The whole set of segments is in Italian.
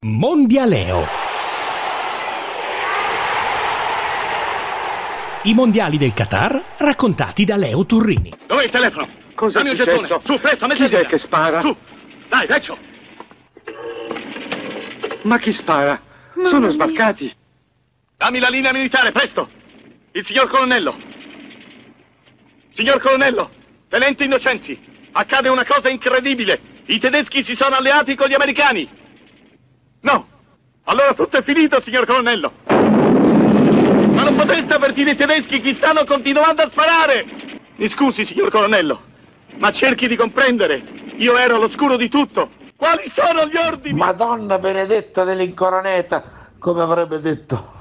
Mondialeo. I mondiali del Qatar raccontati da Leo Turrini. Dov'è il telefono? Cosa Dammi è un gettone. successo? Su, presto, metti Chi è che spara? Su, dai, vecchio. Ma chi spara? Sono sbarcati. Dammi la linea militare, presto. Il signor colonnello. Signor colonnello, tenente Innocenzi, accade una cosa incredibile. I tedeschi si sono alleati con gli americani. No. Allora tutto è finito, signor colonnello. Ma non potreste avvertire i tedeschi che stanno continuando a sparare. Mi scusi, signor colonnello, ma cerchi di comprendere. Io ero all'oscuro di tutto. Quali sono gli ordini? Madonna benedetta dell'incoroneta, come avrebbe detto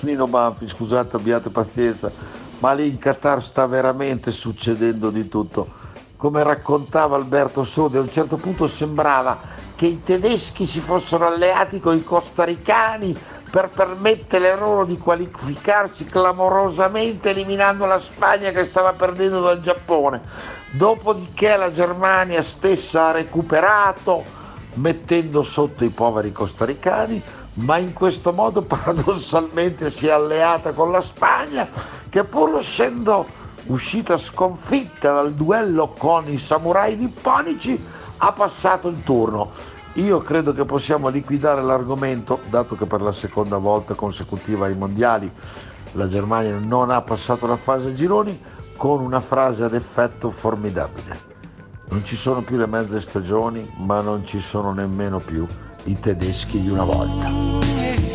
Nino Banfi, scusate, abbiate pazienza, ma lì in Qatar sta veramente succedendo di tutto. Come raccontava Alberto Sode, a un certo punto sembrava che i tedeschi si fossero alleati con i costaricani per permettere loro di qualificarsi clamorosamente eliminando la Spagna che stava perdendo dal Giappone. Dopodiché la Germania stessa ha recuperato mettendo sotto i poveri costaricani, ma in questo modo paradossalmente si è alleata con la Spagna che pur essendo uscita sconfitta dal duello con i samurai nipponici ha passato il turno. Io credo che possiamo liquidare l'argomento, dato che per la seconda volta consecutiva ai mondiali la Germania non ha passato la fase a gironi, con una frase ad effetto formidabile. Non ci sono più le mezze stagioni, ma non ci sono nemmeno più i tedeschi di una volta.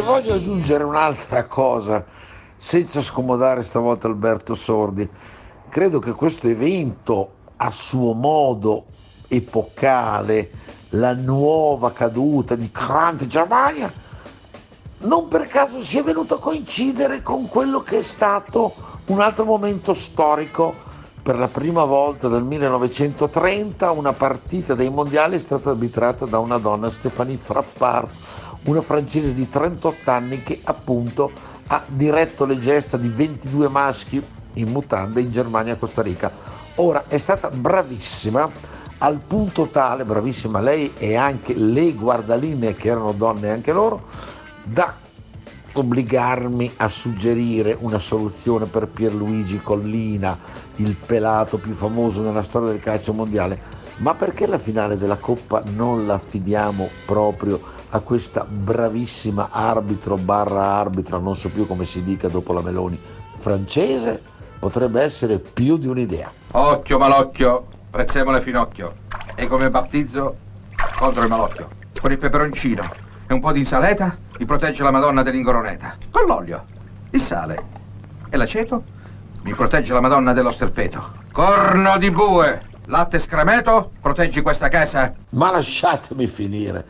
Voglio aggiungere un'altra cosa, senza scomodare stavolta Alberto Sordi. Credo che questo evento, a suo modo epocale, la nuova caduta di Grande Germania, non per caso sia venuto a coincidere con quello che è stato un altro momento storico. Per la prima volta dal 1930 una partita dei mondiali è stata arbitrata da una donna, Stéphanie Frappart, una francese di 38 anni che appunto ha diretto le gesta di 22 maschi in mutande in Germania e Costa Rica. Ora è stata bravissima al punto tale, bravissima lei e anche le guardaline che erano donne anche loro, da obbligarmi a suggerire una soluzione per Pierluigi Collina, il pelato più famoso nella storia del calcio mondiale. Ma perché la finale della Coppa non la affidiamo proprio a questa bravissima arbitro barra arbitra, non so più come si dica dopo la Meloni, francese? Potrebbe essere più di un'idea. Occhio malocchio, prezzemolo finocchio. E come battizzo contro il malocchio. Con il peperoncino e un po' di insalata mi protegge la Madonna dell'ingoroneta. Con l'olio, il sale e l'aceto mi protegge la Madonna dello sterpeto. Corno di bue, latte scremeto, proteggi questa casa. Ma lasciatemi finire.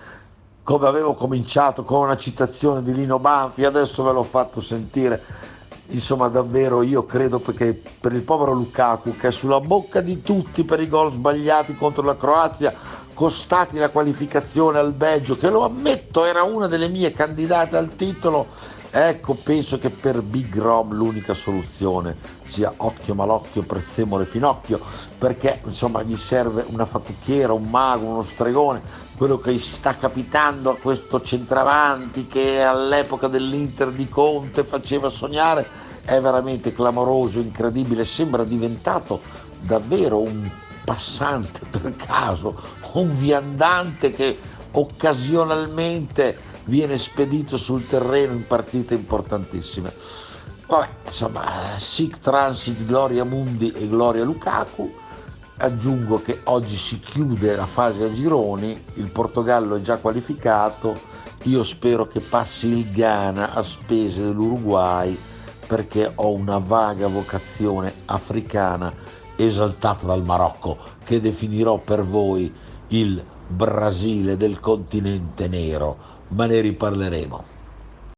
Come avevo cominciato con una citazione di Lino Banfi, adesso ve l'ho fatto sentire. Insomma, davvero io credo perché per il povero Lukaku, che è sulla bocca di tutti per i gol sbagliati contro la Croazia, costati la qualificazione al Belgio, che lo ammetto era una delle mie candidate al titolo, ecco, penso che per Big Rom l'unica soluzione sia occhio malocchio, prezzemolo e finocchio, perché insomma gli serve una fattucchiera, un mago, uno stregone, quello che sta capitando a questo centravanti che all'epoca dell'Inter di Conte faceva sognare, è veramente clamoroso, incredibile, sembra diventato davvero un passante per caso, un viandante che occasionalmente viene spedito sul terreno in partite importantissime. Vabbè, insomma, sic transit Gloria Mundi e Gloria Lukaku. Aggiungo che oggi si chiude la fase a gironi, il Portogallo è già qualificato, io spero che passi il Ghana a spese dell'Uruguay perché ho una vaga vocazione africana esaltata dal Marocco che definirò per voi il Brasile del continente nero, ma ne riparleremo.